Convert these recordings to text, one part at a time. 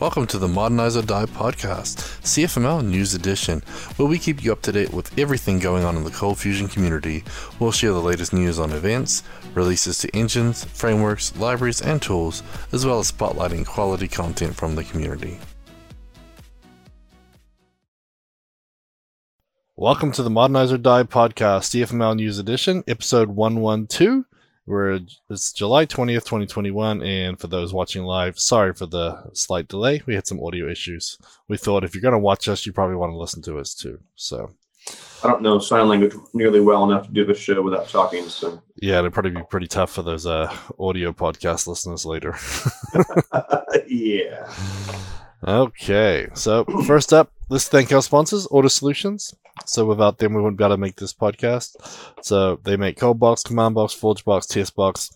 Welcome to the Modernize or Die podcast, CFML News Edition, where we keep you up to date with everything going on in the Cold Fusion community. We'll share the latest news on events, releases to engines, frameworks, libraries, and tools, as well as spotlighting quality content from the community. Welcome to the Modernize or Die podcast, CFML News Edition, episode 112. We're it's July 20th, 2021, and for those watching live, sorry for the slight delay. We had some audio issues. We thought if you're going to watch us, you probably want to listen to us too. So I don't know sign language nearly well enough to do this show without talking. So yeah, it'd probably be pretty tough for those uh, audio podcast listeners later. yeah. Okay, so first up, let's thank our sponsors, Ortus Solutions. So without them, we wouldn't be able to make this podcast. So they make Cold Box, Command Box, Forge Box, Test Box,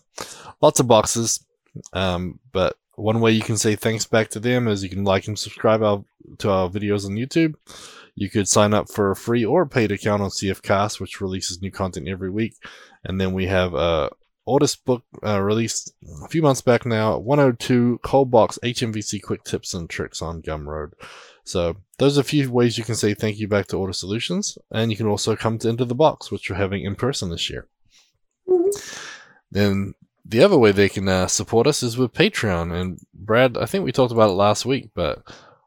lots of boxes. Um, but one way you can say thanks back to them is you can like and subscribe our, to our videos on YouTube. You could sign up for a free or paid account on CFcast, which releases new content every week. And then we have a Ortus book uh, released a few months back now, 102 Cold Box HMVC Quick Tips and Tricks on Gumroad. So those are a few ways you can say thank you back to Ortus Solutions, and you can also come to Into the Box, which we're having in person this year. Then the other way they can uh, support us is with Patreon. And Brad, I think we talked about it last week, but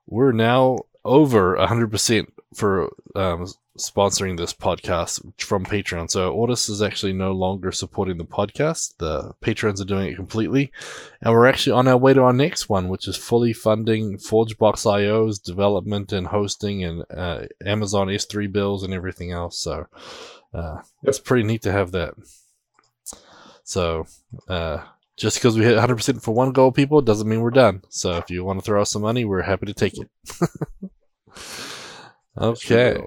we're now over 100% for um, sponsoring this podcast from Patreon. So Ortus is actually no longer supporting the podcast. The patrons are doing it completely. And we're actually on our way to our next one, which is fully funding ForgeBox IO's development and hosting and uh, Amazon S3 bills and everything else. So uh, it's pretty neat to have that. So uh, just because we hit 100% for one goal, people, doesn't mean we're done. So if you want to throw us some money, we're happy to take it. okay.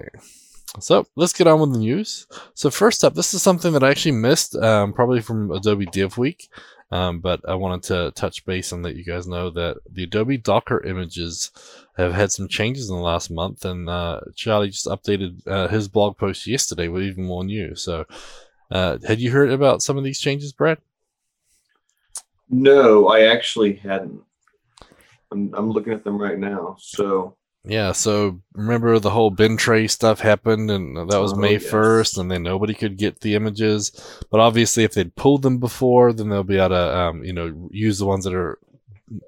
So let's get on with the news. So first up, this is something that I actually missed, um, probably from Adobe Dev Week, um, but I wanted to touch base and let you guys know that the Adobe Docker images have had some changes in the last month, and uh, Charlie just updated uh, his blog post yesterday with even more news. So, uh, had you heard about some of these changes, Brad? No, I actually hadn't. I'm, I'm looking at them right now. So yeah, so remember the whole Bintray stuff happened, and that was oh, May yes. 1st, and then nobody could get the images. But obviously, if they'd pulled them before, then they'll be able to, um, you know, use the ones that are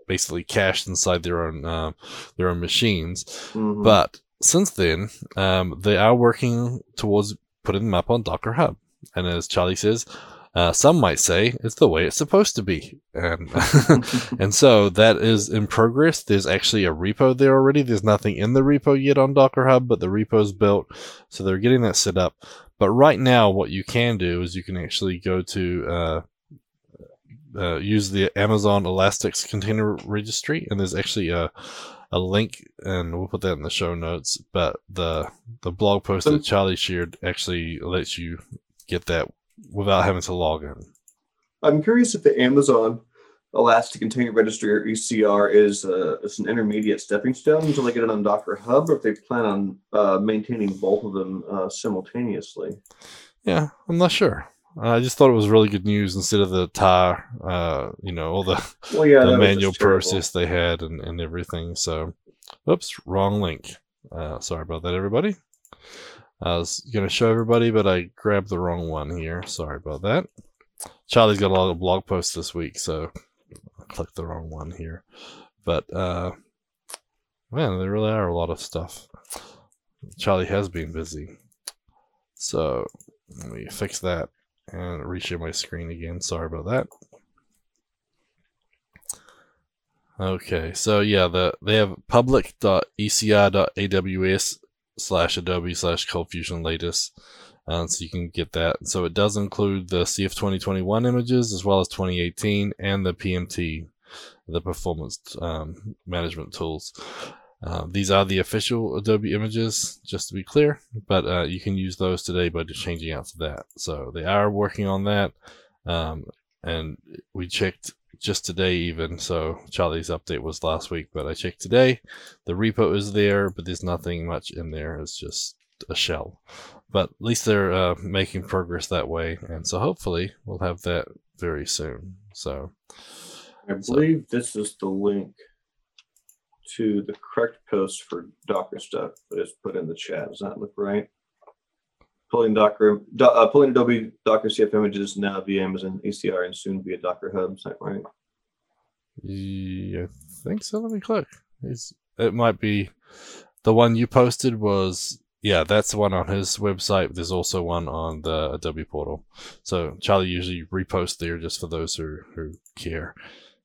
basically cached inside their own uh, their own machines. Mm-hmm. But since then, um, they are working towards putting them up on Docker Hub. And as Charlie says, uh, some might say it's the way it's supposed to be, and and so that is in progress. There's actually a repo there already. There's nothing in the repo yet on Docker Hub, but the repo's built, so they're getting that set up. But right now, what you can do is you can actually go to uh, uh, use the Amazon Elastic Container Registry, and there's actually a a link, and we'll put that in the show notes. But the the blog post that Charlie shared actually lets you get that without having to log in. I'm curious if the Amazon Elastic Container Registry or ECR is, uh, is an intermediate stepping stone until they get it on Docker Hub, or if they plan on uh, maintaining both of them uh, simultaneously. Yeah, I'm not sure. I just thought it was really good news instead of the tar, uh, you know, all the, well, yeah, the manual process they had and, and everything. So, oops, wrong link. Uh, sorry about that, everybody. I was going to show everybody, but I grabbed the wrong one here. Sorry about that. Charlie's got a lot of blog posts this week, so I clicked the wrong one here. But, uh, man, there really are a lot of stuff. Charlie has been busy. So, let me fix that and reshare my screen again. Sorry about that. Okay, so yeah, the they have public.ecr.aws slash Adobe slash ColdFusion latest. Uh, so you can get that. So it does include the CF 2021 images as well as 2018 and the PMT, the performance um, management tools. Uh, these are the official Adobe images, just to be clear, but uh, you can use those today by just changing out to that. So they are working on that, um, and we checked just today even. So Charlie's update was last week, but I checked today. The repo is there, but there's nothing much in there. It's just a shell. But at least they're uh, making progress that way, and so hopefully we'll have that very soon. So I believe so. this is the link to the correct post for Docker stuff that is put in the chat. Does that look right? Pulling Docker, do, uh, pulling Adobe Docker CF images now via Amazon ECR and soon via Docker Hub. Is that right? Yeah, I think so. Let me click. It's, it might be the one you posted was yeah, that's the one on his website. There's also one on the Adobe portal. So Charlie usually reposts there just for those who, who care.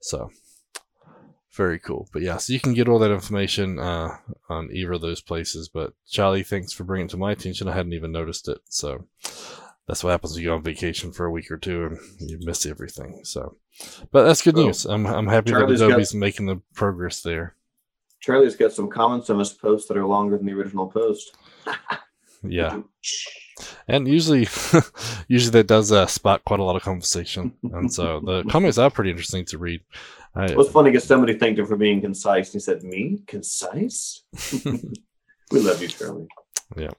So very cool. But yeah, so you can get all that information uh, on either of those places. But Charlie, thanks for bringing it to my attention. I hadn't even noticed it. So that's what happens when you go on vacation for a week or two and you miss everything. So, but that's good news. I'm I'm happy Charlie's that Adobe's got, making the progress there. Charlie's got some comments on this post that are longer than the original post. yeah. And usually, usually that does uh, spark quite a lot of conversation, and so the comments are pretty interesting to read. I, it was funny because somebody thanked him for being concise. And he said, "Me concise? we love you, Charlie." Yeah.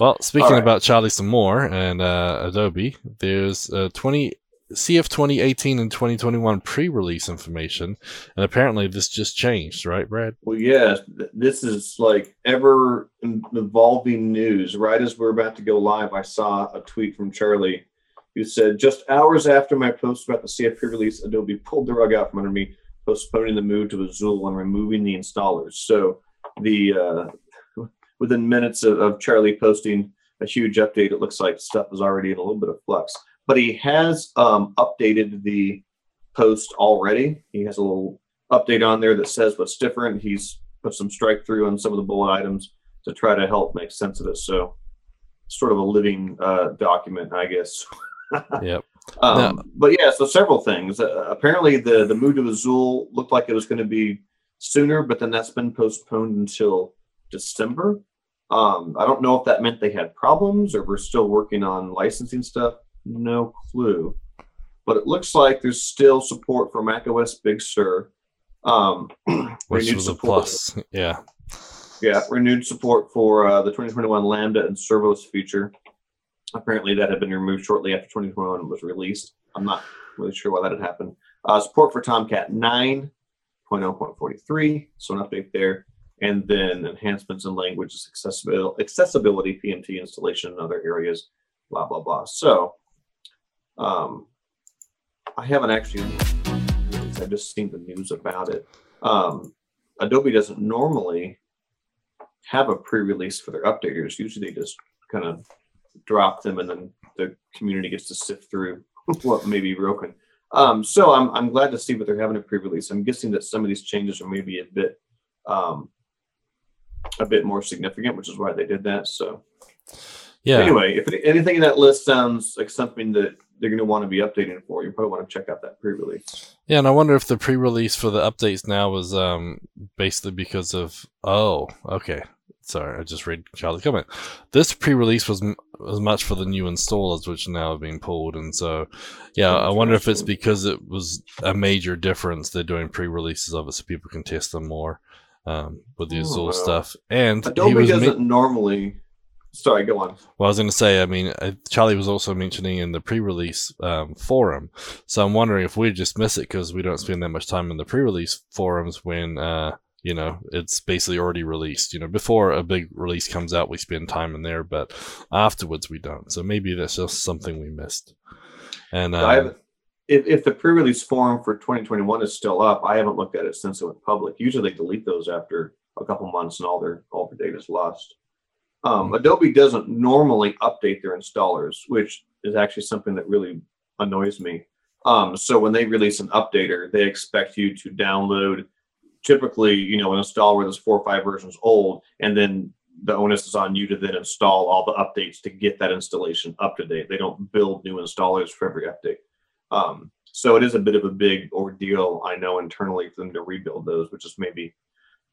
Well, speaking right. about Charlie some more and uh, Adobe, there's uh, 20 CF 2018 and 2021 pre-release information, and apparently this just changed, right, Brad? Well, yes. This is like ever evolving news. Right as we're about to go live, I saw a tweet from Charlie who said, "Just hours after my post about the CF pre-release, Adobe pulled the rug out from under me, postponing the move to Azul and removing the installers." So the uh, within minutes of, of Charlie posting a huge update, it looks like stuff is already in a little bit of flux but he has um, updated the post already. He has a little update on there that says what's different. He's put some strike through on some of the bullet items to try to help make sense of it. So, sort of a living uh, document, I guess. yep. Um, but yeah, so several things. Uh, apparently, the the move to Azul looked like it was going to be sooner, but then that's been postponed until December. Um, I don't know if that meant they had problems or we're still working on licensing stuff no clue. But it looks like there's still support for macOS Big Sur. Um, Which was support. a plus. Yeah. Yeah, renewed support for uh, the 2021 Lambda and serverless feature. Apparently, that had been removed shortly after 2021 was released. I'm not really sure why that had happened. Uh, support for Tomcat 9.0.43, so an update there. And then enhancements in languages, accessibility, accessibility, PMT installation, and other areas, blah, blah, blah. So um, I haven't actually, I've just seen the news about it. Um, Adobe doesn't normally have a pre-release for their updaters. Usually they just kind of drop them and then the community gets to sift through what may be broken. Um, so I'm, I'm glad to see that they're having a pre-release. I'm guessing that some of these changes are maybe a bit um, a bit more significant, which is why they did that. So yeah. Anyway, if anything in that list sounds like something that they're going to want to be updating for. You probably want to check out that pre-release. Yeah, and I wonder if the pre-release for the updates now was um, basically because of oh, okay. Sorry, I just read Charlie's comment. This pre-release was m- as much for the new installers, which now have been pulled, and so yeah, I wonder if it's because it was a major difference. They're doing pre-releases of it so people can test them more um, with the oh, stuff. And Adobe doesn't normally Sorry, go on. Well, I was going to say, I mean, uh, Charlie was also mentioning in the pre-release um, forum, so I'm wondering if we just miss it because we don't spend that much time in the pre-release forums when, uh, you know, it's basically already released. You know, before a big release comes out, we spend time in there, but afterwards we don't. So maybe that's just something we missed. And um, if, if the pre-release form for 2021 is still up, I haven't looked at it since it went public. Usually they delete those after a couple months and all their all their data is lost. Um, Adobe doesn't normally update their installers, which is actually something that really annoys me. Um, so when they release an updater, they expect you to download typically, you know, an installer that's four or five versions old, and then the onus is on you to then install all the updates to get that installation up to date. They don't build new installers for every update. Um, so it is a bit of a big ordeal, I know, internally for them to rebuild those, which is maybe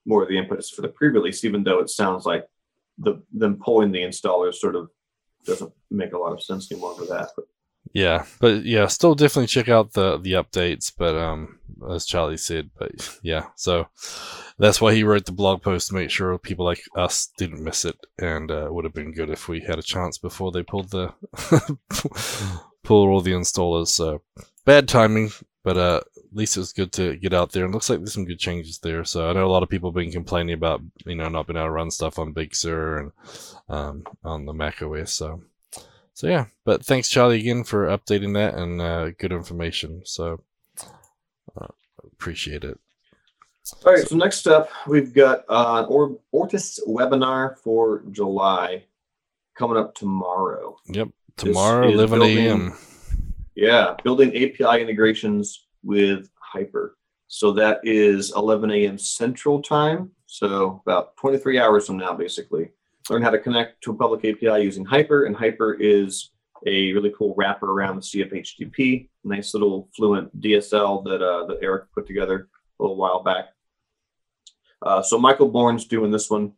more of the impetus for the pre-release, even though it sounds like the them pulling the installers sort of doesn't make a lot of sense anymore for that. But yeah, but yeah, still definitely check out the the updates. But um, as Charlie said, but yeah, so that's why he wrote the blog post to make sure people like us didn't miss it, and uh, it would have been good if we had a chance before they pulled the pull all the installers. So bad timing, but uh, at least it was good to get out there. And looks like there's some good changes there. So I know a lot of people have been complaining about you know not being able to run stuff on Big Sur and um, on the Mac OS. So so yeah, but thanks Charlie again for updating that and uh, good information. So uh, appreciate it. All right. So, so next up, we've got uh, an or- Ortus webinar for July coming up tomorrow. Yep, tomorrow, 11 a.m. Yeah, building API integrations with Hyper. So that is 11 a.m. Central Time. So about 23 hours from now, basically. Learn how to connect to a public API using Hyper, and Hyper is a really cool wrapper around the CFHTTP. Nice little fluent DSL that uh, that Eric put together a little while back. Uh, so Michael Born's doing this one,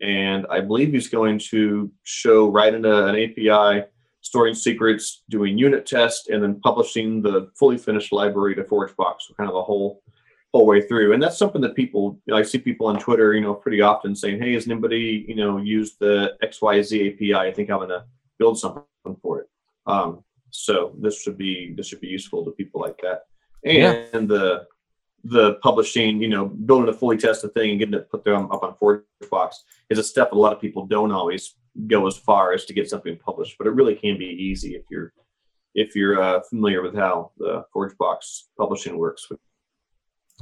and I believe he's going to show into an API storing secrets, doing unit tests, and then publishing the fully finished library to ForgeBox, so kind of the whole whole way through. And that's something that people, you know, I see people on Twitter, you know, pretty often saying, "Hey, has anybody, you know, used the XYZ API? I think I'm going to build something for it." Um, so this should be this should be useful to people like that. And yeah. the the publishing, you know, building a fully tested thing and getting it put them up on ForgeBox is a step that a lot of people don't always go as far as to get something published, but it really can be easy if you're if you're uh, familiar with how the ForgeBox publishing works.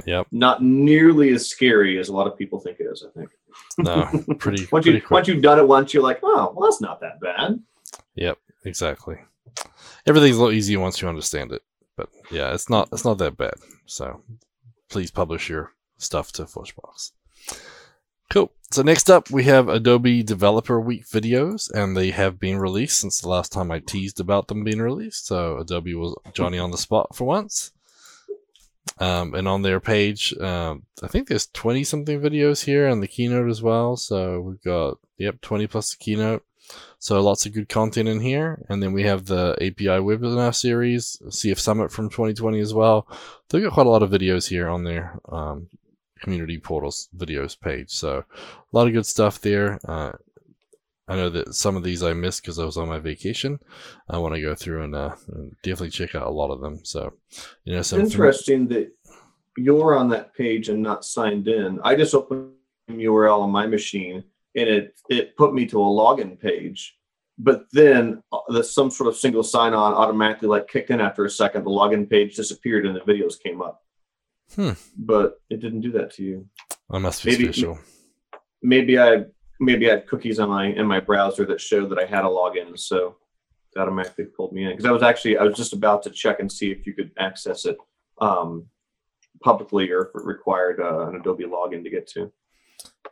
Yep. Not nearly as scary as a lot of people think it is. I think. No, pretty. once you quick. once you've done it once, you're like, oh, well, that's not that bad. Yep. Exactly. Everything's a little easier once you understand it. But yeah, it's not it's not that bad. So please publish your stuff to ForgeBox. Cool. So next up, we have Adobe Developer Week videos, and they have been released since the last time I teased about them being released. So Adobe was Johnny on the spot for once. Um, and on their page, um, I think there's 20 something videos here and the keynote as well. So we've got, yep, 20 plus the keynote. So lots of good content in here. And then we have the API webinar series, CF Summit from 2020 as well. They've got quite a lot of videos here on their um, community portals videos page. So a lot of good stuff there. Uh, I know that some of these I missed because I was on my vacation. I want to go through and, uh, and, definitely check out a lot of them. So, you know, some interesting that you're on that page and not signed in. I just opened URL on my machine and it it put me to a login page. But then uh, the some sort of single sign on automatically like kicked in after a second. The login page disappeared and the videos came up. Hmm. But it didn't do that to you. I must be maybe, special. Maybe I maybe I had cookies on my in my browser that showed that I had a login, so it automatically pulled me in. Because I was actually I was just about to check and see if you could access it um, publicly or if it required uh, an Adobe login to get to.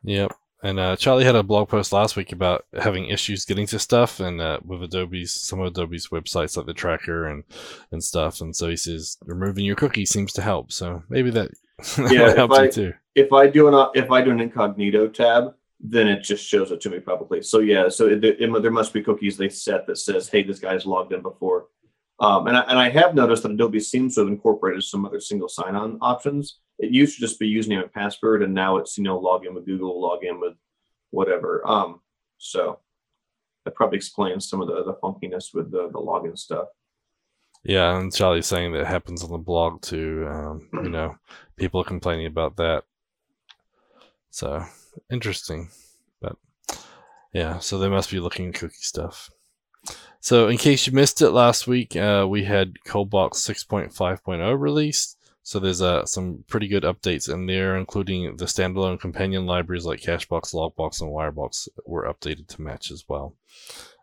Yep. And uh, Charlie had a blog post last week about having issues getting to stuff, and uh, with Adobe's some of Adobe's websites like the tracker and and stuff. And so he says removing your cookie seems to help. So maybe that, that yeah, help you too. If I do an if I do an incognito tab, then it just shows it to me publicly. So yeah, so it, it, there must be cookies they set that says, "Hey, this guy's logged in before." Um, and I, and I have noticed that Adobe seems to have incorporated some other single sign-on options it used to just be username and password, and now it's you know log in with Google, log in with whatever. Um, so that probably explains some of the, the funkiness with the, the login stuff. Yeah, and Charlie's saying that happens on the blog too. Um, you know, people are complaining about that. So interesting, but yeah, so they must be looking at cookie stuff. So, in case you missed it last week, uh, we had ColdBox 6.5.0 released. So there's uh, some pretty good updates in there, including the standalone companion libraries like Cachebox, Logbox, and Wirebox were updated to match as well.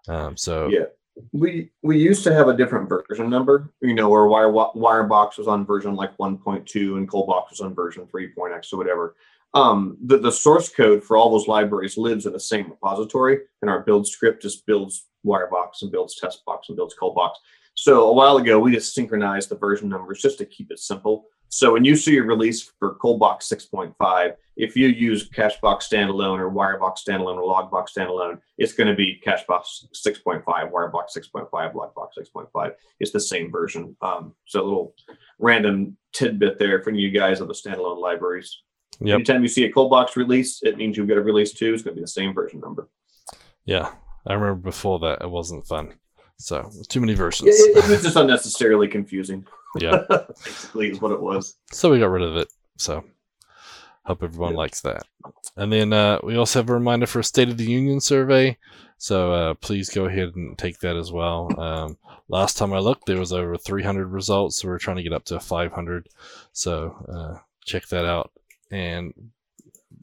Um, so yeah, we we used to have a different version number, you know, where Wire Wirebox was on version like 1.2 and ColdBox was on version 3.x or whatever. Um, the, the source code for all those libraries lives in the same repository, and our build script just builds Wirebox and builds Testbox and builds ColdBox. So a while ago, we just synchronized the version numbers just to keep it simple. So when you see a release for ColdBox 6.5, if you use Cachebox standalone or Wirebox standalone or Logbox standalone, it's going to be Cachebox 6.5, Wirebox 6.5, Logbox 6.5. It's the same version. Um, so a little random tidbit there for you guys of the standalone libraries. Yep. Anytime you see a cold box release, it means you've got a release too. It's going to be the same version number. Yeah, I remember before that it wasn't fun So too many versions. It, it was just unnecessarily confusing. Yeah. Basically, is what it was. So we got rid of it. So hope everyone Yeah. likes that. And then uh, we also have a reminder for a State of the Union survey. So uh, please go ahead and take that as well. Um, last time I looked, there was over 300 results. So we're trying to get up to 500. So uh, check that out. And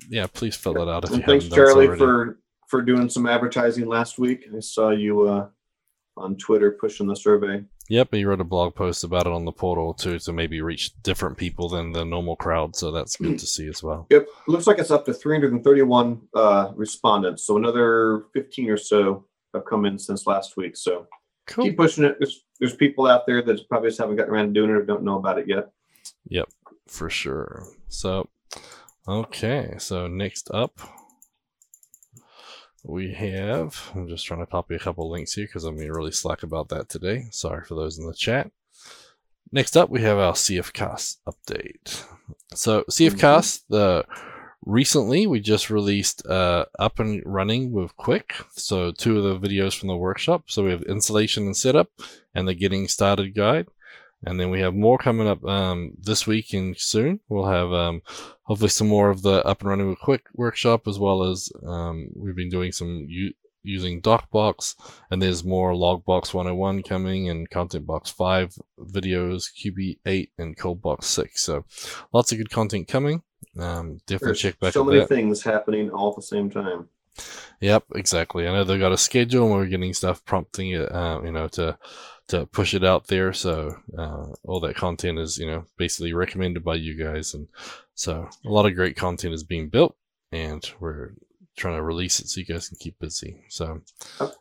yeah, please fill that out if And you thanks, haven't done so Charlie, already. for for doing some advertising last week. I saw you uh, on Twitter pushing the survey. Yep, he wrote a blog post about it on the portal too, to maybe reach different people than the normal crowd. So that's good to see as well. Yep, looks like it's up to 331 uh, respondents. So another 15 or so have come in since last week. So Cool. keep pushing it. There's, there's people out there that probably just haven't gotten around to doing it or don't know about it yet. Yep, for sure. So, okay. So next up, we have. I'm just trying to copy a couple links here because I'm being really slack about that today. Sorry for those in the chat. Next up, we have our CFcast update. So CFcast, the recently we just released uh, up and running with Quick. So two of the videos from the workshop. So we have installation and setup, and the getting started guide. And then we have more coming up um, this week and soon. We'll have um, hopefully some more of the up and running with quick workshop as well as um, we've been doing some u- using DocBox and there's more Logbox 101 coming and Content Box 5 videos, QB8 and ColdBox 6. So lots of good content coming. Um, definitely There's check back so many that. things happening all at the same time. Yep, exactly. I know they've got a schedule, and we're getting stuff prompting it, uh, you know, to to push it out there. So uh, all that content is, you know, basically recommended by you guys, and so a lot of great content is being built, and we're trying to release it so you guys can keep busy. So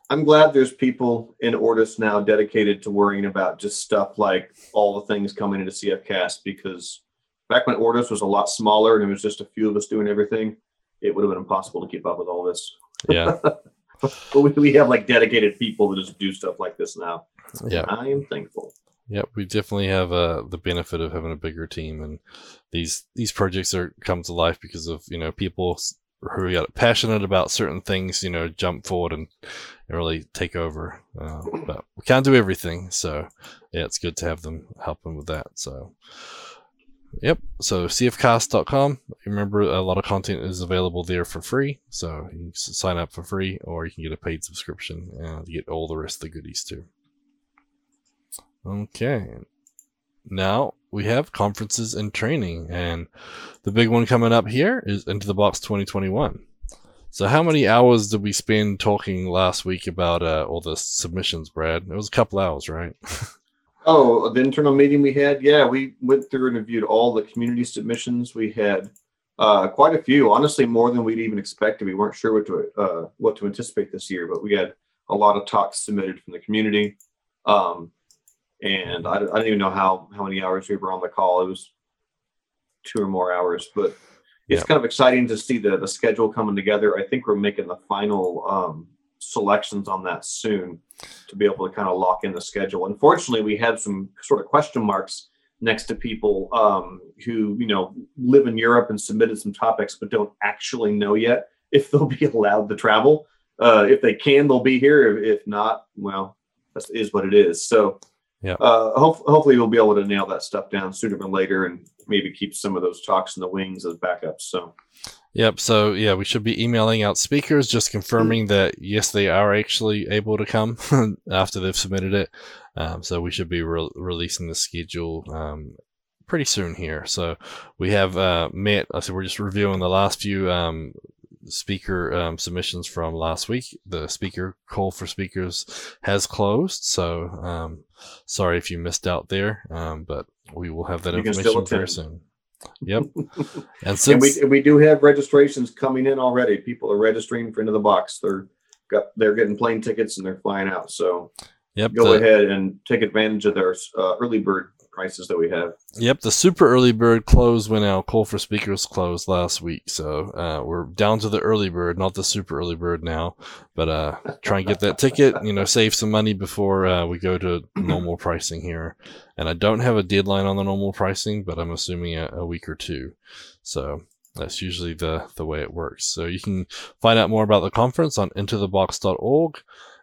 I'm glad there's people in Ortus now dedicated to worrying about just stuff like all the things coming into CFcast because back when Ortus was a lot smaller and it was just a few of us doing everything, it would have been impossible to keep up with all this. yeah, But we, we have like dedicated people that just do stuff like this now. Yeah. I am thankful. Yep, we definitely have uh, the benefit of having a bigger team, and these these projects are come to life because of you know people who got passionate about certain things, you know, jump forward and, and really take over. Uh, but we can't do everything, so yeah, it's good to have them helping with that. So, yep. So cfcast.com. Remember, a lot of content is available there for free, so you can sign up for free, or you can get a paid subscription uh, to get all the rest of the goodies too. Okay. Now we have conferences and training, and the big one coming up here is Into the Box 2021. So, how many hours did we spend talking last week about uh, all the submissions, Brad? It was a couple hours, right? Oh, the internal meeting we had, yeah, we went through and reviewed all the community submissions. We had uh, quite a few, honestly, more than we'd even expected. We weren't sure what to uh, what to anticipate this year, but we had a lot of talks submitted from the community. Um, and I, I don't even know how how many hours we were on the call. It was two or more hours, but it's Yeah. kind of exciting to see the the schedule coming together. I think we're making the final um, selections on that soon to be able to kind of lock in the schedule. Unfortunately, we have some sort of question marks next to people um, who you know live in Europe and submitted some topics but don't actually know yet if they'll be allowed to travel. Uh, if they can, they'll be here. If, if not, well, that is what it is. So, Yeah. uh, hope, hopefully, we'll be able to nail that stuff down sooner than later, and maybe keep some of those talks in the wings as backups. So, Yep. So yeah, we should be emailing out speakers, just confirming that yes, they are actually able to come after they've submitted it. Um, so we should be re- releasing the schedule um, pretty soon here. So we have uh, met. I said we're just reviewing the last few um, speaker um, submissions from last week. The speaker call for speakers has closed. So um, sorry if you missed out there, um, but we will have that You information very soon. Yep. and and we we do have registrations coming in already. People are registering for into the box. They're got they're getting plane tickets and they're flying out. So yep, go the- ahead and take advantage of their uh, early bird prices that we have. Yep, the super early bird closed when our call for speakers closed last week. So uh, we're down to the early bird, not the super early bird now. But uh, try and get that ticket, you know, save some money before uh, we go to normal pricing here. And I don't have a deadline on the normal pricing, but I'm assuming a, a week or two. So that's usually the, the way it works. So you can find out more about the conference on intothebox.org.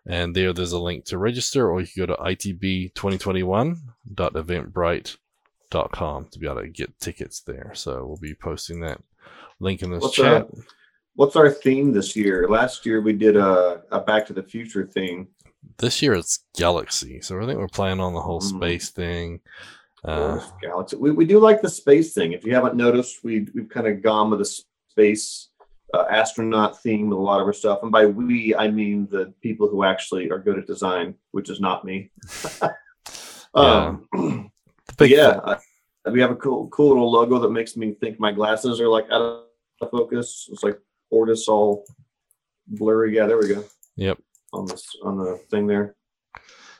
And there, there's a link to register, or you can go to itb2021.eventbrite.com to be able to get tickets there. So we'll be posting that link in this What's chat. our, what's our theme this year? Last year we did a, a Back to the Future theme. This year it's Galaxy, so I think we're playing on the whole Mm. space thing. Uh, Galaxy. We, we do like the space thing. If you haven't noticed, we we've kind of gone with the space uh, astronaut theme with a lot of our stuff. And by we, I mean the people who actually are good at design, which is not me. um, but yeah, uh, we have a cool cool little logo that makes me think my glasses are like out of focus. It's like Ortus all blurry. Yeah, there we go Yep. on this on the thing there.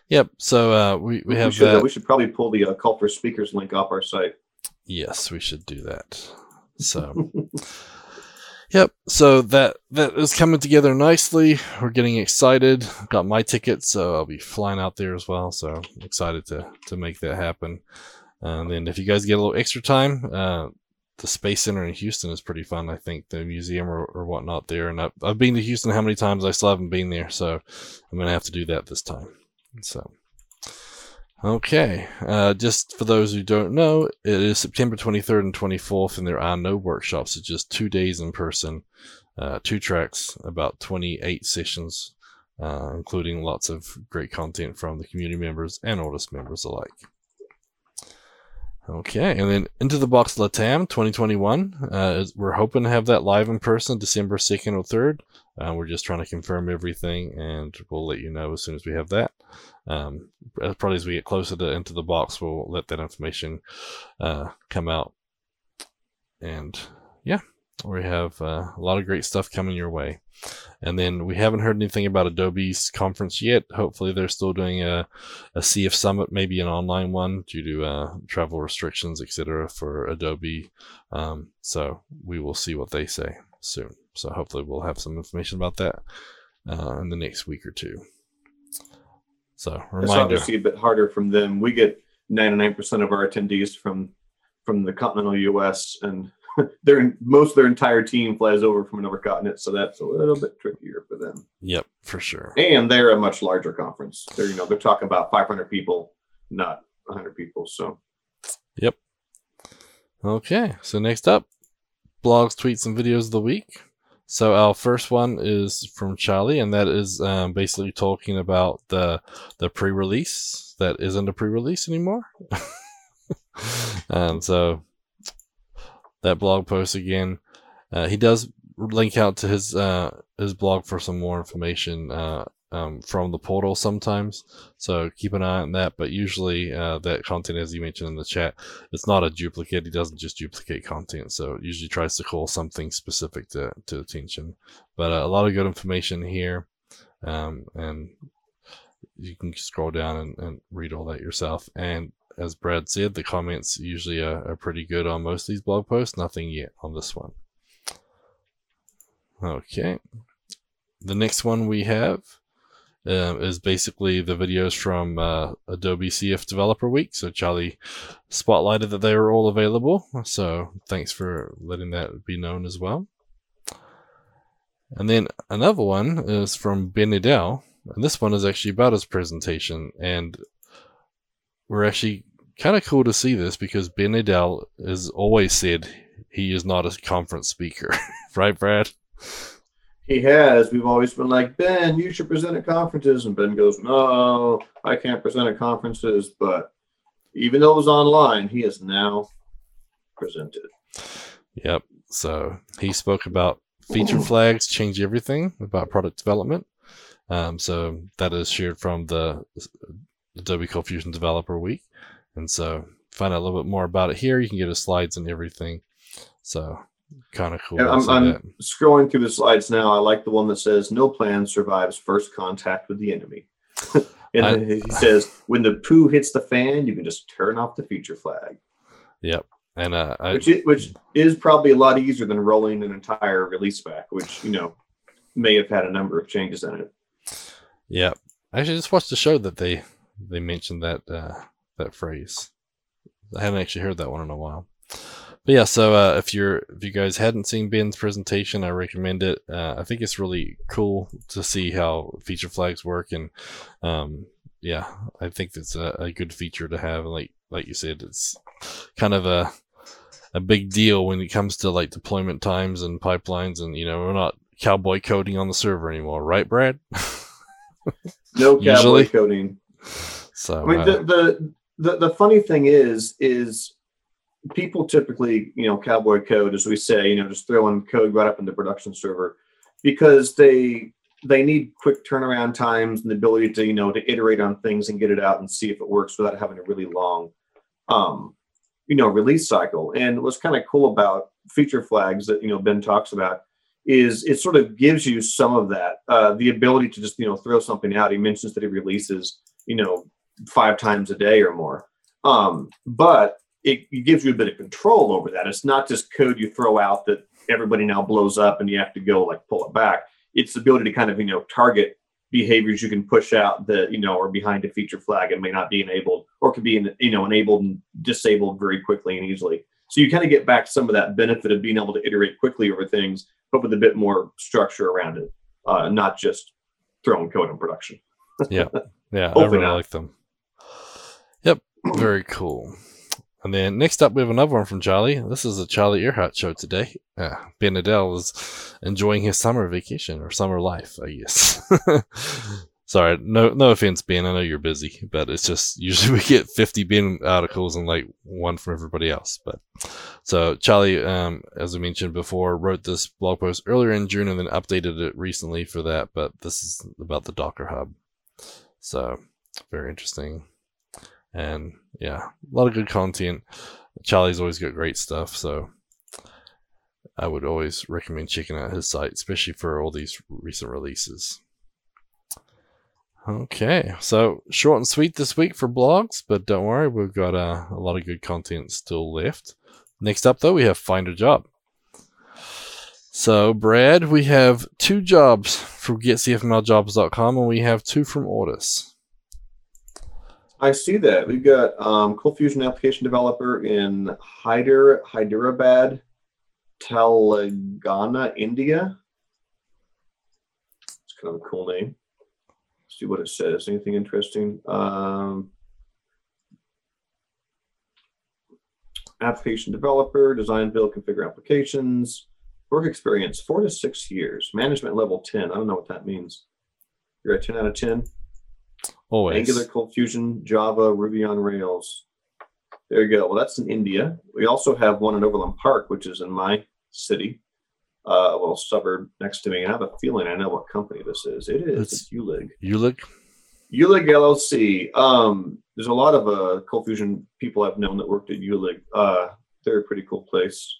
Yep. So uh, we we have should, that. we should probably pull the uh, call for speakers link off our site. Yes, we should do that. So, yep. So that that is coming together nicely. We're getting excited. Got my ticket, so I'll be flying out there as well. So excited to to make that happen. And then if you guys get a little extra time, uh, the Space Center in Houston is pretty fun. I think the museum or, or whatnot there. And I've, I've been to Houston how many times? I still haven't been there, so I'm gonna have to do that this time. So. Okay, uh, just for those who don't know, it is September 23rd and 24th, and there are no workshops. It's just two days in person, uh, two tracks, about 28 sessions, uh, including lots of great content from the community members and Ortus members alike. Okay, and then Into the Box Latam 2021. Uh, we're hoping to have that live in person December 2nd or 3rd. Uh, we're just trying to confirm everything, and we'll let you know as soon as we have that. Um, probably as we get closer to Into the Box, we'll let that information uh, come out. And yeah, we have uh, a lot of great stuff coming your way. And then we haven't heard anything about Adobe's conference yet. Hopefully, they're still doing a, a CF Summit, maybe an online one due to uh, travel restrictions, etc., for Adobe. Um, so we will see what they say soon. So hopefully, we'll have some information about that uh, in the next week or two. So It's obviously a bit harder from them. We get 99% of our attendees from from the continental U.S. and their most of their entire team flies over from another continent, so that's a little bit trickier for them. Yep, for sure. And they're a much larger conference. They're you know they're talking about 500 people, not 100 people. So Yep. Okay, so next up, blogs, tweets, and videos of the week. So our first one is from Charlie, and that is um, basically talking about the the pre-release that isn't a pre-release anymore. and so that blog post again, uh, he does link out to his uh, his blog for some more information uh, um, from the portal sometimes. So keep an eye on that. But usually uh, that content, as you mentioned in the chat, it's not a duplicate. He doesn't just duplicate content, so it usually tries to call something specific to, to attention. But uh, a lot of good information here, um, and you can scroll down and, and read all that yourself. And as Brad said, the comments usually are, are pretty good on most of these blog posts. Nothing yet on this one. Okay. The next one we have um, is basically the videos from uh, Adobe CF Developer Week. So Charlie spotlighted that they were all available. So thanks for letting that be known as well. And then another one is from Ben Nadel. And this one is actually about his presentation. And we're actually kind of cool to see this because Ben Nadel has always said he is not a conference speaker. right, Brad? He has. We've always been like Ben, you should present at conferences, and Ben goes, No, I can't present at conferences. But even though it was online, he has now presented. Yep. So he spoke about feature flags change everything about product development. Um, so that is shared from the Adobe Cold Fusion Developer Week. And so find out a little bit more about it here. You can get his slides and everything. So kind of cool. I'm, I'm scrolling through the slides now. I like the one that says, No plan survives first contact with the enemy. and I- he says, When the poo hits the fan, you can just turn off the feature flag, Yep. And uh, I, which, is, which is probably a lot easier than rolling an entire release back, which, you know, may have had a number of changes in it. yeah, I actually just watched the show that they they mentioned that uh, that phrase. I haven't actually heard that one in a while. But yeah, so uh, if you're if you guys hadn't seen Ben's presentation, I recommend it. Uh, I think it's really cool to see how feature flags work, and um, yeah, I think it's a, a good feature to have. Like like you said, it's kind of a a big deal when it comes to like deployment times and pipelines, and you know we're not cowboy coding on the server anymore, right, Brad? no cowboy coding. So I mean, uh, the, the the the funny thing is is people typically, you know, cowboy code, as we say, you know, just throwing code right up in the production server because they they need quick turnaround times and the ability to, you know, to iterate on things and get it out and see if it works without having a really long um, you know, release cycle. And what's kind of cool about feature flags that, you know, Ben talks about is it sort of gives you some of that, uh, the ability to just, you know, throw something out. He mentions that he releases, you know, five times a day or more. Um, but it, it gives you a bit of control over that. It's not just code you throw out that everybody now blows up and you have to go like pull it back. It's the ability to kind of you know target behaviors you can push out that you know are behind a feature flag and may not be enabled or can be you know enabled and disabled very quickly and easily. So you kind of get back some of that benefit of being able to iterate quickly over things, but with a bit more structure around it, uh, not just throwing code in production. yeah, yeah, I really like them. Yep, very cool. And then next up, we have another one from Charlie. This is a Charlie Arehart show today. Uh, ben Nadel is enjoying his summer vacation or summer life, I guess. Sorry, no, no offense, Ben. I know you're busy, but it's just usually we get 50 Ben articles and like one from everybody else. But so Charlie, um, as I mentioned before, wrote this blog post earlier in June and then updated it recently for that. But this is about the Docker Hub. So very interesting. And yeah, a lot of good content. Charlie's always got great stuff, so I would always recommend checking out his site, especially for all these recent releases. Okay, so short and sweet this week for blogs, but don't worry, we've got uh, a lot of good content still left. Next up, though, we have Find a Job. So, Brad, we have two jobs from getcfmljobs.com and we have two from Ortus. I see that. We've got um, Cold Fusion application developer in Hyder, Hyderabad, Telangana, India. It's kind of a cool name. Let's see what it says. Anything interesting? Um, application developer, design, build, configure applications. Work experience, four to six years. Management level 10. I don't know what that means. You're at 10 out of 10? Always. Angular, Cold Fusion, Java, Ruby on Rails. There you go. Well, that's in India. We also have one in Overland Park, which is in my city, uh, a little suburb next to me. I have a feeling I know what company this is. It is. It's, it's Uhlig. Uhlig. Uhlig LLC. Um, there's a lot of uh, Cold Fusion people I've known that worked at Uhlig. Uh, they're a pretty cool place,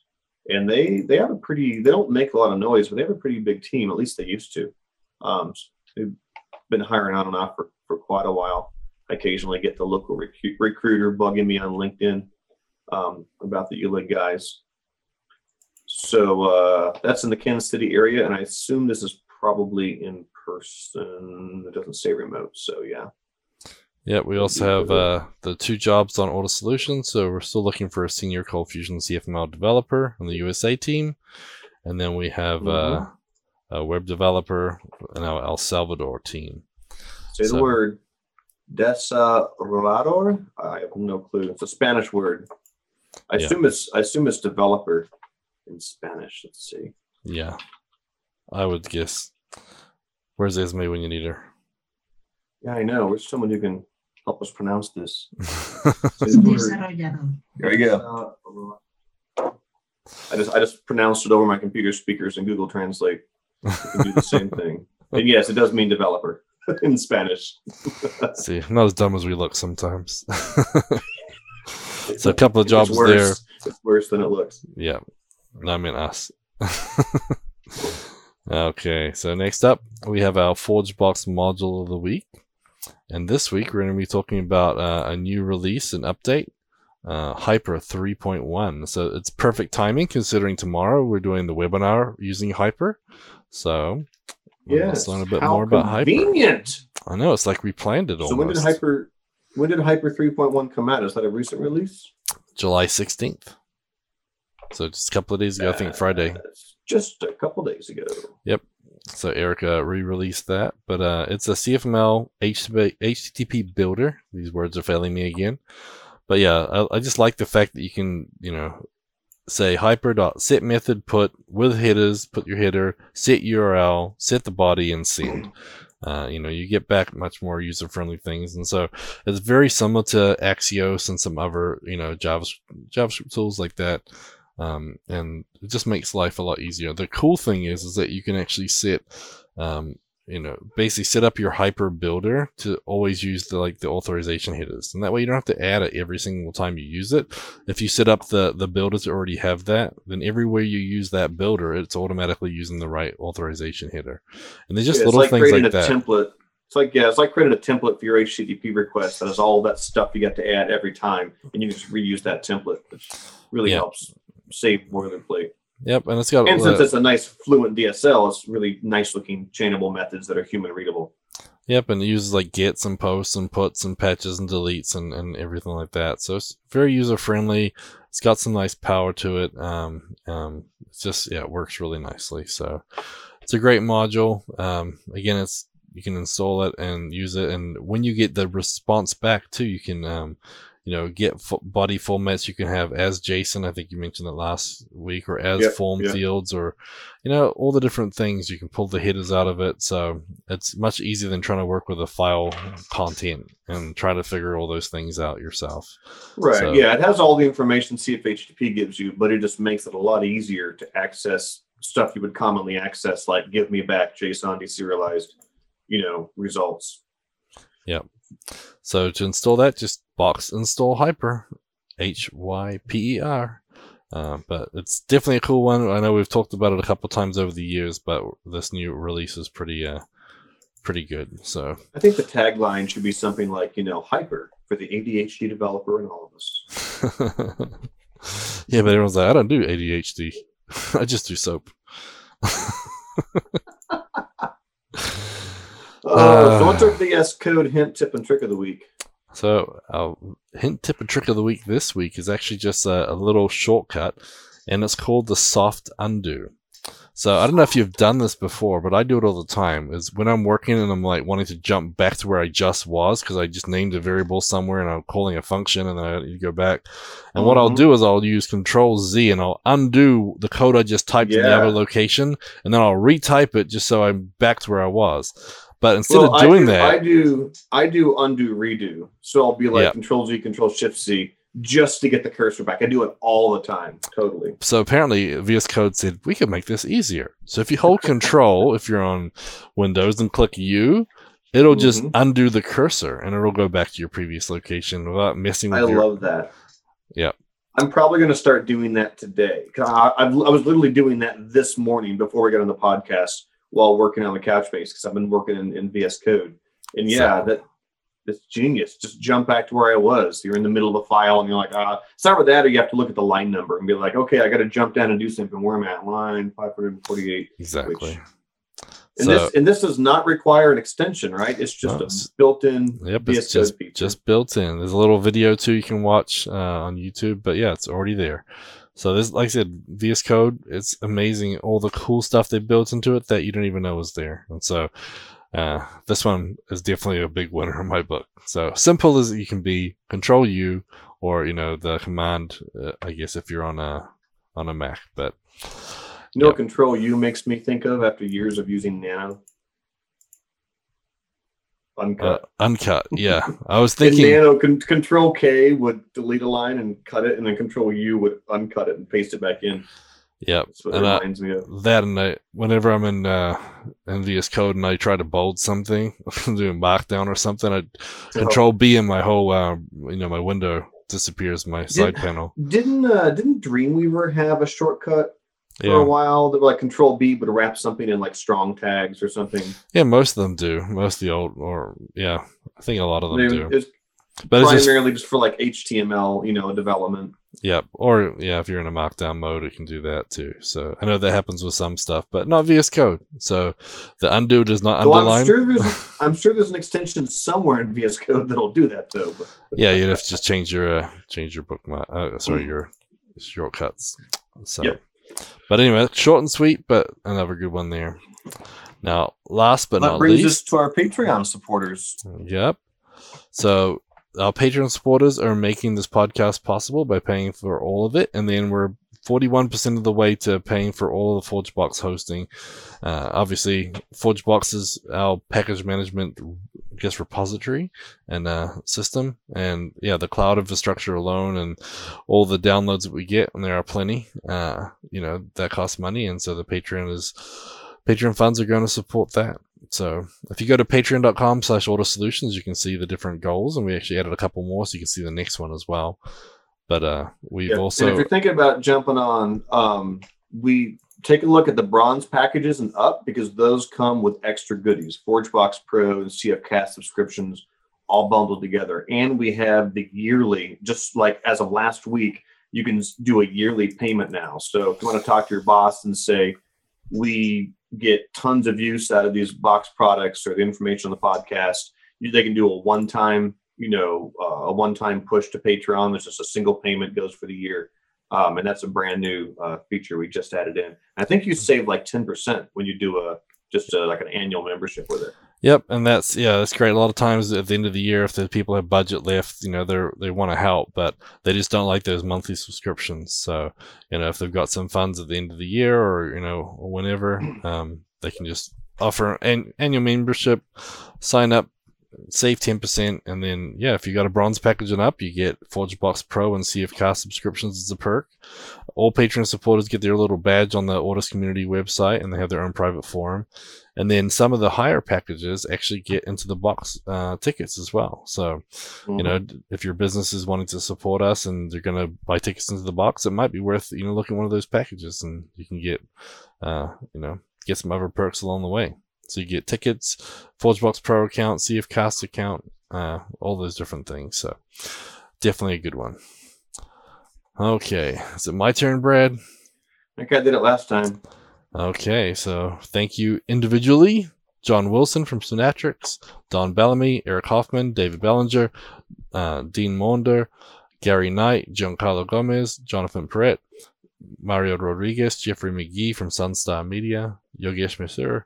and they they have a pretty. They don't make a lot of noise, but they have a pretty big team. At least they used to. Um, they've been hiring on and off for for quite a while. I occasionally get the local rec- recruiter bugging me on LinkedIn um, about the Uhlig guys. So uh, that's in the Kansas City area, and I assume this is probably in person. It doesn't say remote, so yeah. Yeah, we also have uh, the two jobs on Ortus Solutions. So we're still looking for a senior Cold Fusion CFML developer on the USA team, and then we have uh, mm-hmm. uh, a web developer in our El Salvador team. Say so, the word. Desarrollador. I have no clue. It's a Spanish word. I yeah. assume it's I assume it's developer in Spanish. Let's see. Yeah, I would guess. Where's Esme when you need her? Yeah, I know. Where's someone who can help us pronounce this? there you go. I just I just pronounced it over my computer speakers and Google Translate. Can do the same thing. And yes, it does mean developer. in Spanish. See, not as dumb as we look sometimes. so a couple of jobs it's there. It's worse than it looks. Yeah, I mean us. okay, so next up we have our ForgeBox module of the week, and this week we're going to be talking about uh, a new release and update. Uh, Hyper 3.1. So it's perfect timing considering tomorrow we're doing the webinar using Hyper. So yeah, let's learn a bit more about convenient. Hyper. I know it's like we planned it. Almost. So when did Hyper? When did Hyper 3.1 come out? Is that a recent release? July 16th. So just a couple of days ago, I think Friday. Just a couple days ago. Yep. So Erica re-released that, but uh, it's a CFML HTTP builder. These words are failing me again, but yeah, I, I just like the fact that you can, you know, say hyper dot set method put with headers, put your header, set URL, set the body, and send. Uh, you know, you get back much more user-friendly things, and so it's very similar to Axios and some other, you know, JavaScript, JavaScript tools like that. Um, and it just makes life a lot easier. The cool thing is, is that you can actually set, um, you know, basically set up your hyper builder to always use the like the authorization headers, and that way you don't have to add it every single time you use it. If you set up the the builders that already have that, then everywhere you use that builder, it's automatically using the right authorization header. And there's just Yeah, little like things like a that. template. It's like yeah, it's like creating a template for your HTTP request that has all that stuff you got to add every time, and you just reuse that template, which really Yeah. helps save more than boilerplate. Yep, and it's got And since it's a nice fluent DSL, it's really nice looking chainable methods that are human readable. Yep, and it uses like gets and posts and puts and patches and deletes and, and everything like that. So it's very user friendly. It's got some nice power to it. Um, um, it's just yeah, it works really nicely. So it's a great module. Um, again, it's you can install it and use it, and when you get the response back too, you can um, you know get f- body formats you can have as JSON. I think you mentioned that last week, or as Yep, form yep. fields, or you know all the different things you can pull the headers out of it. So it's much easier than trying to work with a file content and try to figure all those things out yourself. Right. So- Yeah, it has all the information CFHTTP gives you, but it just makes it a lot easier to access stuff you would commonly access, like give me back JSON deserialized, you know, results. So to install that, just box install hyper, H Y P E R. Uh, but it's definitely a cool one. I know we've talked about it a couple times over the years, but this new release is pretty, uh, pretty good. So I think the tagline should be something like, you know, hyper for the ADHD developer and all of us. yeah, but everyone's like, I don't do ADHD. I just do soap. Uh, so what's our VS Code hint, tip, and trick of the week? So, our hint, tip, and trick of the week this week is actually just a, a little shortcut, and it's called the soft undo. So, I don't know if you've done this before, but I do it all the time. Is when I'm working and I'm like wanting to jump back to where I just was because I just named a variable somewhere and I'm calling a function and then I need to go back. And what I'll Mhm. do is I'll use Control Z and I'll undo the code I just typed in the other location, and then I'll retype it just so I'm back to where I was. But instead Well, of doing I do, that, I do I do undo redo. So I'll be like Yeah. Control Z, Control Shift Z, just to get the cursor back. I do it all the time. Totally. so apparently VS Code said we could make this easier. So if you hold Control, if you're on Windows and click U, it'll just Mhm. undo the cursor and it'll go back to your previous location without messing with I your. love that. Yeah. I'm probably going to start doing that today. 'Cause I, I, I was literally doing that this morning before we got on the podcast while working on the Couchbase because I've been working in, in VS Code. And yeah, So- that that's genius. Just jump back to where I was. You're in the middle of a file and you're like, ah, start with that, or you have to look at the line number and be like, okay, I got to jump down and do something. Where am I at? Line 548. exactly. And So- this and this does not require an extension, right? It's just No, a built-in Yep, VS it's just feature. just built in. There's a little video too you can watch uh, on YouTube, but yeah, it's already there. So this, like I said, VS Code, it's amazing. All the cool stuff they built into it that you don't even know was there. And so uh, this one is definitely a big winner in my book. So simple as you can be. Control U, or you know the command. Uh, I guess if you're on a on a Mac, but You know Yeah. Control U makes me think of after years of using Nano? uh, Uncut. uncut. Yeah, I was In thinking. Nano, con- Control K would delete a line and cut it, and then Control U would uncut it and paste it back in. Yep. That's what it And I, me of. that and I, whenever I'm in uh, Code and I try to bold something, doing markdown or something, I Control B and my whole uh, you know my window disappears, my side panel. Didn't uh, didn't Dreamweaver have a shortcut for a while that like Control B would wrap something in like strong tags or something? yeah, most of them do. Most of the old, or yeah, I think a lot of them They- do. It's But it's just primarily just for like HTML, you know, development. Yeah, or yeah, if you're in a markdown mode, it can do that too. So I know that happens with some stuff, but not VS Code. So the undo does not So I'm underline. sure I'm sure there's an extension somewhere in VS Code that'll do that though. But Yeah, you'd have to just change your uh, change your bookmark. Uh, sorry, Mm. your shortcuts. So, yep. but anyway, short and sweet, but another good one there. Now, last but that not brings us to our Patreon supporters. Yep. So our Patreon supporters are making this podcast possible by paying for all of it, and then we're 41% of the way to paying for all of the ForgeBox hosting. Uh, obviously, ForgeBox is our package management, I guess, repository and uh, system. And yeah, the cloud infrastructure alone and all the downloads that we get, and there are plenty, uh, you know, that costs money. And so the Patreon is, Patreon funds are going to support that. So if you go to patreon.com slash ortus solutions, you can see the different goals. And we actually added a couple more so you can see the next one as well. But uh, we've yeah. also. And if you're thinking about jumping on, um, we take a look at the bronze packages and up because those come with extra goodies ForgeBox Pro and CFCast subscriptions all bundled together. And we have the yearly, just like as of last week, you can do a yearly payment now. So if you want to talk to your boss and say, we get tons of use out of these box products or the information on the podcast, they can do a one time you know, uh, a one-time push to Patreon. There's just a single payment goes for the year. Um, and that's a brand new uh, feature we just added in. I think you save like 10% when you do a just a, like an annual membership with it. Yep, and that's yeah, that's great. A lot of times at the end of the year, if the people have budget left, you know, they they want to help, but they just don't like those monthly subscriptions. So, you know, if they've got some funds at the end of the year or you know or whenever, um, they can just offer an annual membership, sign up, save 10%. And then, yeah, if you got a bronze package and up, you get ForgeBox Pro and CFcast subscriptions as a perk. All Patreon supporters get their little badge on the Ortus community website and they have their own private forum. And then some of the higher packages actually get into the box uh, tickets as well. So, mm-hmm. you know, if your business is wanting to support us and they're going to buy tickets into the box, it might be worth, you know, looking at one of those packages and you can get, uh, you know, get some other perks along the way. So you get tickets, ForgeBox Pro account, CFcast account, uh, all those different things. So definitely a good one. Okay, is it my turn, Brad? I think I did it last time. Okay, so thank you individually. John Wilson from Synaptrix, Don Bellamy, Eric Hoffman, David Bellinger, uh, Dean Maunder, Gary Knight, Giancarlo Gomez, Jonathan Perret, Mario Rodriguez, Jeffrey McGee from Sunstar Media, Yogesh Misur,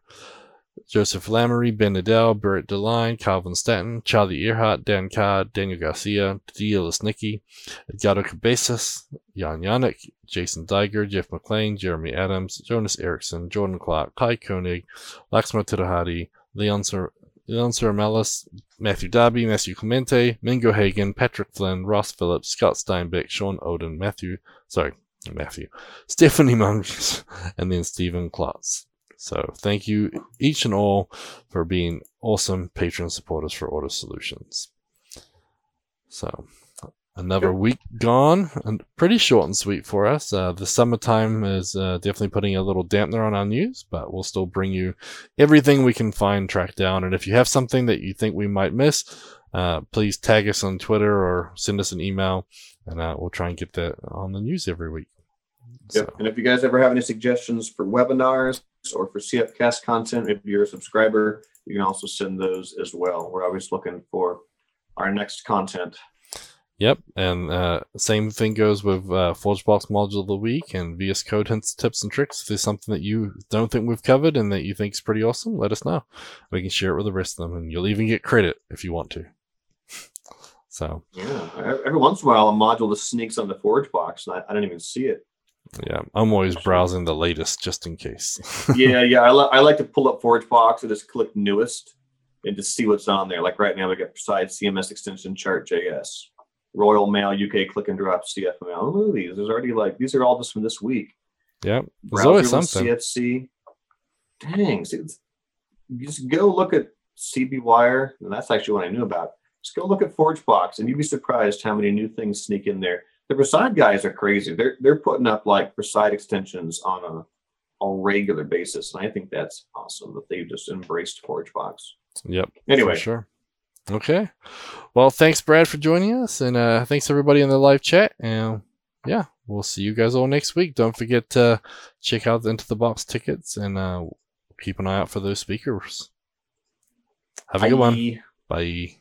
Joseph Lamoree, Ben Nadel, Barrett DeLine, Calvin Stanton, Charlie Arehart, Dan Carr, Daniel Garcia, Dia Lesnicki, Edgardo Cabezas, Jan Yannick, Jason Diger, Jeff McLean, Jeremy Adams, Jonas Erickson, Jordan Clark, Kai Koenig, Laxmo Tirahadi, Leon, Sir, Leon Matthew Darby, Matthew Clemente, Mingo Hagen, Patrick Flynn, Ross Phillips, Scott Steinbeck, Sean Odin, Matthew, sorry, Matthew, Stephanie Mungus, and then Stephen Klotz. So thank you each and all for being awesome patron supporters for Ortus Solutions. So another week gone and pretty short and sweet for us. Uh, the summertime is uh, definitely putting a little dampener on our news, but we'll still bring you everything we can find track down. And if you have something that you think we might miss, uh, please tag us on Twitter or send us an email, and uh, we'll try and get that on the news every week. Yep. So. And if you guys ever have any suggestions for webinars or for CFcast content, if you're a subscriber, you can also send those as well. We're always looking for our next content. Yep, and uh, same thing goes with uh, ForgeBox Module of the Week and VS Code hints, tips, and tricks. If there's something that you don't think we've covered and that you think is pretty awesome, let us know. We can share it with the rest of them, and you'll even get credit if you want to. so yeah, every once in a while, a module just sneaks on the ForgeBox, and I, I don't even see it. Yeah, I'm always browsing the latest just in case. yeah, yeah. I, li- I like to pull up ForgeBox and just click newest and just see what's on there. Like right now, we got Preside CMS extension chart JS, Royal Mail UK click and drop CFML. Look at these. There's already like these are all just from this week. Yeah, there's always something. CFC. Dang, see, just go look at CB Wire, and that's actually what I knew about. Just go look at ForgeBox, and you'd be surprised how many new things sneak in there the Preside guys are crazy. They're they're putting up like Preside extensions on a a regular basis, and I think that's awesome that they've just embraced ForgeBox. Yep. Anyway, sure. Okay. Well, thanks, Brad, for joining us, and uh, thanks everybody in the live chat. And yeah, we'll see you guys all next week. Don't forget to check out the Into the Box tickets and uh, keep an eye out for those speakers. Have a Bye. good one. Bye.